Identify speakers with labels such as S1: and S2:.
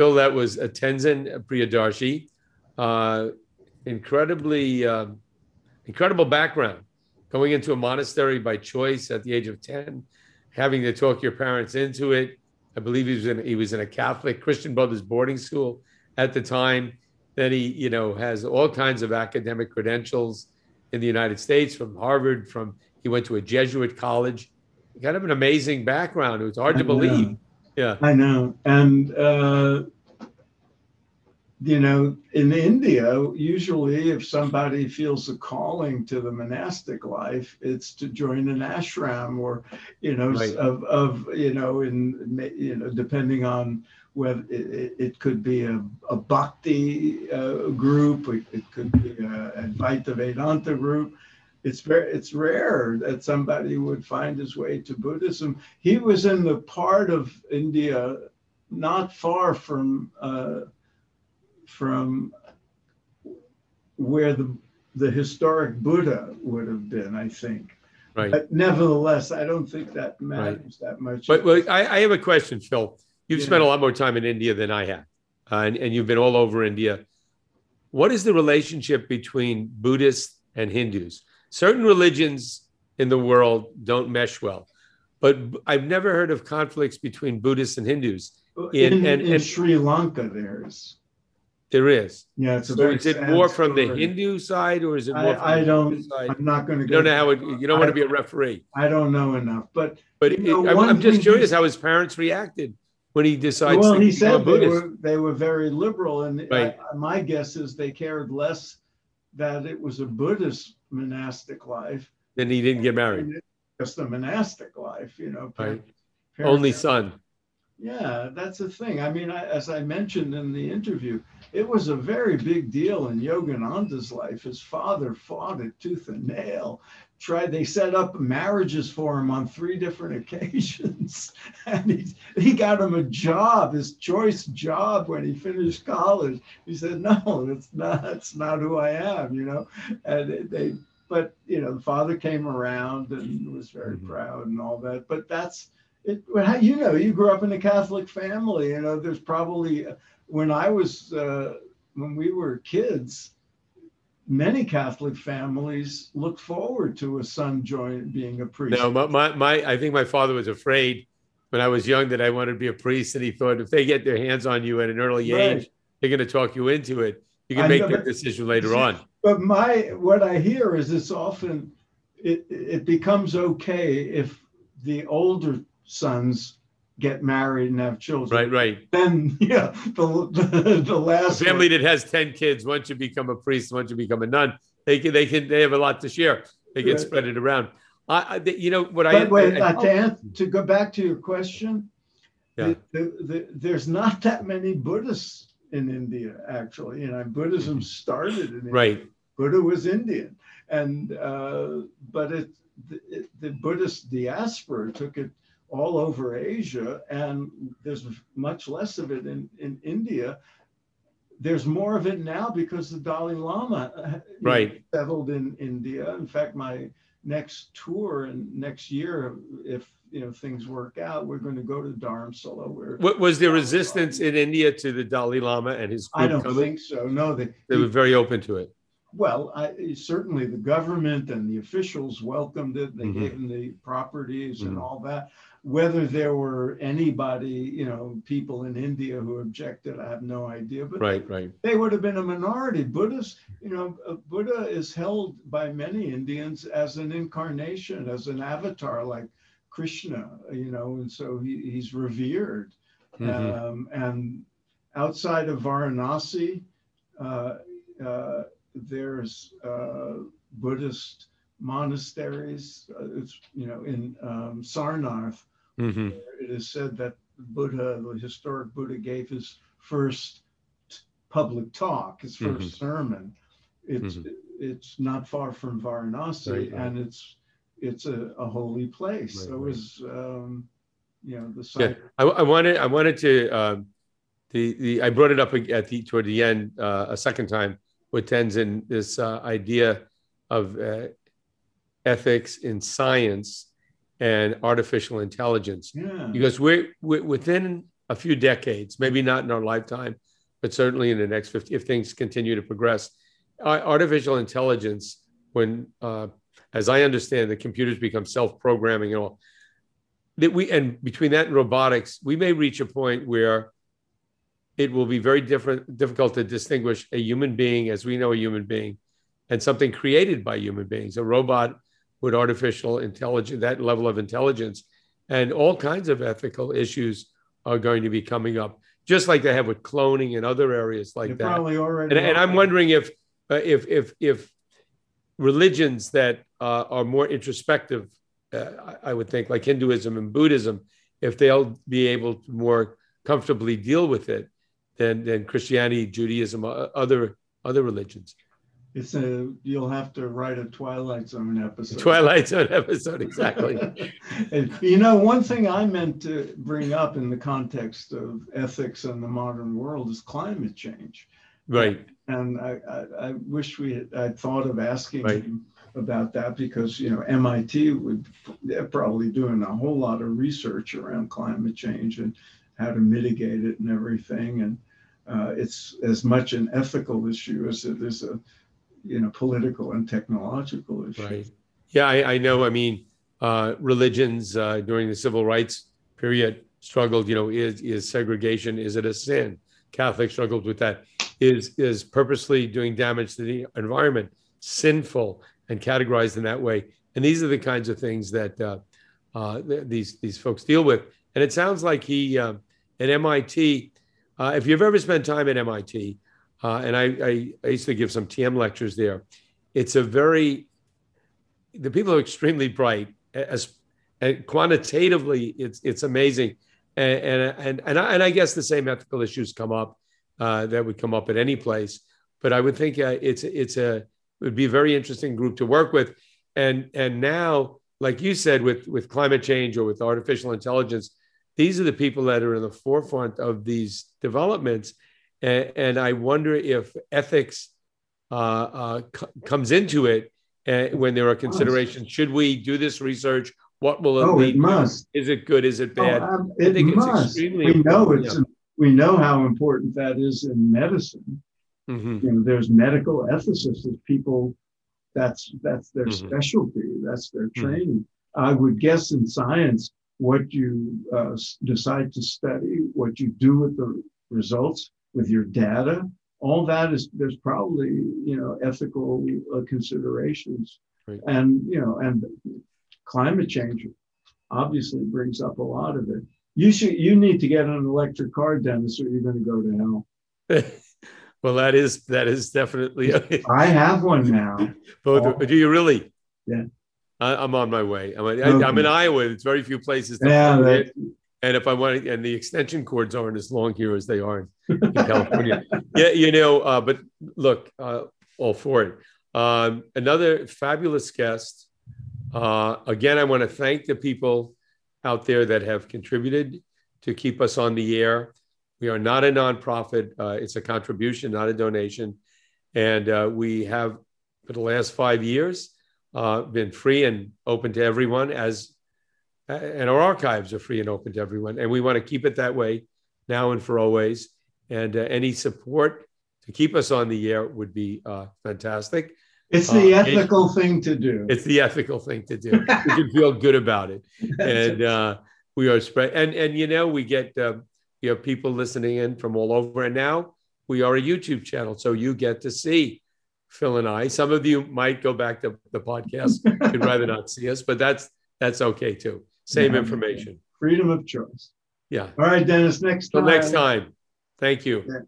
S1: Phil, that was a Tenzin Priyadarshi. Uh, incredibly, uh, incredible background. Going into a monastery by choice at the age of 10, having to talk your parents into it. I believe he was in, he was in a Catholic Christian Brothers boarding school at the time. Then he, you know, has all kinds of academic credentials in the United States from Harvard, from he went to a Jesuit college. Kind of an amazing background. It was hard
S2: I
S1: to believe. Yeah.
S2: I know. And, uh, you know, in India, usually if somebody feels a calling to the monastic life, it's to join an ashram or, you know,
S1: Right.
S2: of, of, you know, in, you know, depending on whether it, it- it could be a, a bhakti uh, group, it, it could be a Advaita Vedanta group. It's very, it's rare that somebody would find his way to Buddhism. He was in the part of India not far from uh, from where the the historic Buddha would have been, I think.
S1: Right.
S2: But nevertheless, I don't think that matters that much.
S1: But, but I, I have a question, Phil. You've
S2: Yeah.
S1: spent a lot more time in India than I have, uh, and, and you've been all over India. What is the relationship between Buddhists and Hindus? Certain religions in the world don't mesh well, but I've never heard of conflicts between Buddhists and Hindus.
S2: in,
S1: and- and-
S2: in
S1: and-
S2: Sri Lanka, there's
S1: There is.
S2: yeah, it's a
S1: So
S2: very
S1: is it more from the. Hindu side or is it more from
S2: I, I
S1: the
S2: don't. I'm not going to.
S1: Don't know how it, you don't want to be a referee,
S2: I don't know enough, but
S1: but it-
S2: know,
S1: I'm, I'm just curious how his parents reacted when he decides
S2: well,
S1: to
S2: he said they
S1: Buddhist.
S2: were they were very liberal, and uh,
S1: Right.
S2: I- my guess is they cared less that it was a Buddhist monastic life
S1: Then he didn't get married.
S2: just a monastic life. You know,
S1: Right.
S2: parents-
S1: Only son.
S2: Yeah, that's the thing. I mean, I, as I mentioned in the interview, it was a very big deal in Yogananda's life. His father fought it tooth and nail. Tried they set up marriages for him on three different occasions, and he he got him a job, his choice job when he finished college. He said, "No, that's not. It's not who I am," you know. And they- they, but you know, the father came around and was very
S1: Mhm.
S2: proud and all that. But that's it, you know, you grew up in a Catholic family. You know, there's probably when I was uh, when we were kids, many Catholic families looked forward to a son join being a priest.
S1: No, my, my, my, I think my father was afraid when I was young that I wanted to be a priest, and he thought if they get their hands on you at an early
S2: Right.
S1: age, they're going to talk you into it. You can
S2: I
S1: make
S2: know,
S1: that decision later on.
S2: But my what I hear is it's often it it becomes okay if the older sons get married and have children.
S1: Right, right.
S2: Then yeah, the the, the last
S1: family
S2: one-
S1: that has ten kids, once you become a priest, once you become a nun, they can, they can, they have a lot to share. They can
S2: Right.
S1: spread it around. I, I, the- you know what I,
S2: But wait,
S1: I-
S2: uh, to, an- to go back to your question,
S1: Yeah.
S2: the, the, the, there's not that many Buddhists in India, actually. You know, Buddhism started in India.
S1: Right,
S2: Buddha was Indian, and uh, but it the, it- the Buddhist diaspora took it all over Asia, and there's much less of it in in India. There's more of it now because the Dalai Lama uh,
S1: Right.
S2: settled in India. In fact, my next tour and next year, if you know things work out, we're going to go to Dharamsala. Where
S1: what was there resistance in India to the Dalai Lama and his group
S2: I don't
S1: coming?
S2: think so. No, they,
S1: They were very open to it.
S2: Well, I, certainly the government and the officials welcomed it. They
S1: Mhm.
S2: gave him the properties and
S1: Mhm.
S2: all that. Whether there were anybody, you know, people in India who objected, I have no idea. But
S1: Right, right.
S2: they would have been a minority. Buddhists, you know, uh, Buddha is held by many Indians as an incarnation, as an avatar like Krishna, you know, and so he, he's revered.
S1: Mhm.
S2: Um, and outside of Varanasi, uh, uh, there's uh, Buddhist monasteries. Uh, it's you know in um, Sarnath,
S1: Mhm.
S2: it is said that Buddha, the historic Buddha, gave his first t- public talk, his 1st
S1: Mhm.
S2: sermon. It's it's not far from Varanasi,
S1: Right, right.
S2: and it's it's a, a holy place.
S1: Right,
S2: so it was um, you know the
S1: Yeah,
S2: site.
S1: I, I wanted I wanted to um, the the I brought it up at the toward the end uh, a second time with Tenzin this uh, idea of uh, ethics in science and artificial intelligence
S2: Yeah.
S1: because we're, we're within a few decades, maybe not in our lifetime, but certainly in the next 50, if things continue to progress. Artificial intelligence, when, uh, as I understand, the computers become self-programming and all, that we and between that and robotics, we may reach a point where it will be very different, difficult to distinguish a human being as we know a human being and something created by human beings, a robot with artificial intelligence, that level of intelligence, and all kinds of ethical issues are going to be coming up, just like they have with cloning and other areas like
S2: They're
S1: that.
S2: Probably already.
S1: And, and I'm wondering if, uh, if, if, if religions that uh, are more introspective, uh, I I would think, like Hinduism and Buddhism, if they'll be able to more comfortably deal with it than, than Christianity, Judaism, uh, other other religions.
S2: It's a, you'll have to write a Twilight Zone episode.
S1: Twilight Zone episode, exactly.
S2: And, you know, one thing I meant to bring up in the context of ethics in the modern world is climate change.
S1: right.
S2: And I, I, I wish we had, I'd thought of asking
S1: Right.
S2: him about that because, you know, MIT would, they're probably doing a whole lot of research around climate change and how to mitigate it and everything. And uh, it's as much an ethical issue as it is a, you know, political and technological issue.
S1: Right. Yeah, I, I know. I mean, uh, religions uh, during the civil rights period struggled. You know, is is segregation? Is it a sin? Catholics struggled with that. Is is purposely doing damage to the environment sinful and categorized in that way? And these are the kinds of things that uh, uh, th- these these folks deal with. And it sounds like he uh, at MIT. Uh, if you've ever spent time at MIT, uh, and I, I, I used to give some TM lectures there. It's a very the people are extremely bright. As and quantitatively it's it's amazing. And and and and I, and I guess the same ethical issues come up uh, that would come up at any place. But I would think uh, it's it's a it would be a very interesting group to work with. And and now like you said with with climate change or with artificial intelligence these are the people that are in the forefront of these developments and, and I wonder if ethics uh, uh, c- comes into it uh, when there are considerations. Should we do this research? What will it
S2: Oh,
S1: lead?
S2: it must.
S1: Is it good? Is it
S2: Oh,
S1: bad?
S2: um,
S1: I
S2: It
S1: think it's extremely
S2: We know it's, we know how important that is in medicine.
S1: Mhm.
S2: You know, there's medical ethicists, people, that's, that's their
S1: Mhm.
S2: specialty, that's their
S1: Mhm.
S2: training. I would guess in science, what you uh, decide to study, what you do with the results, with your data, all that is, there's probably, you know, ethical uh, considerations.
S1: Right.
S2: And, you know, and climate change obviously brings up a lot of it. You should, you need to get an electric car, Dennis, or you're going to go to hell.
S1: well, that is that is definitely
S2: I have one now.
S1: both. Do you really?
S2: Yeah.
S1: I, I'm on my way. I'm, I,
S2: Okay.
S1: I'm in Iowa. It's very few places. To
S2: Yeah, that-.
S1: And if I want, and the extension cords aren't as long here as they are in California. yeah, you know. Uh, but look, uh, all for it. Um, another fabulous guest. Uh, again, I want to thank the people out there that have contributed to keep us on the air. We are not a nonprofit; uh, it's a contribution, not a donation. And uh, we have, for the last five years, uh, been free and open to everyone. As and our archives are free and open to everyone, and we want to keep it that way now and for always. And uh, any support to keep us on the air would be uh, fantastic.
S2: It's the
S1: Uh,
S2: ethical thing to do.
S1: It's the ethical thing to do. we can feel good about it, and uh, we are spread. And and you know we get uh, you have people listening in from all over, and now we are a YouTube channel, so you get to see Phil and I. Some of you might go back to the podcast; you'd rather not see us, but that's that's okay too. Same information.
S2: Freedom of choice.
S1: Yeah.
S2: All right, Dennis, next
S1: Till
S2: time.
S1: next time. Thank you.
S2: Yeah.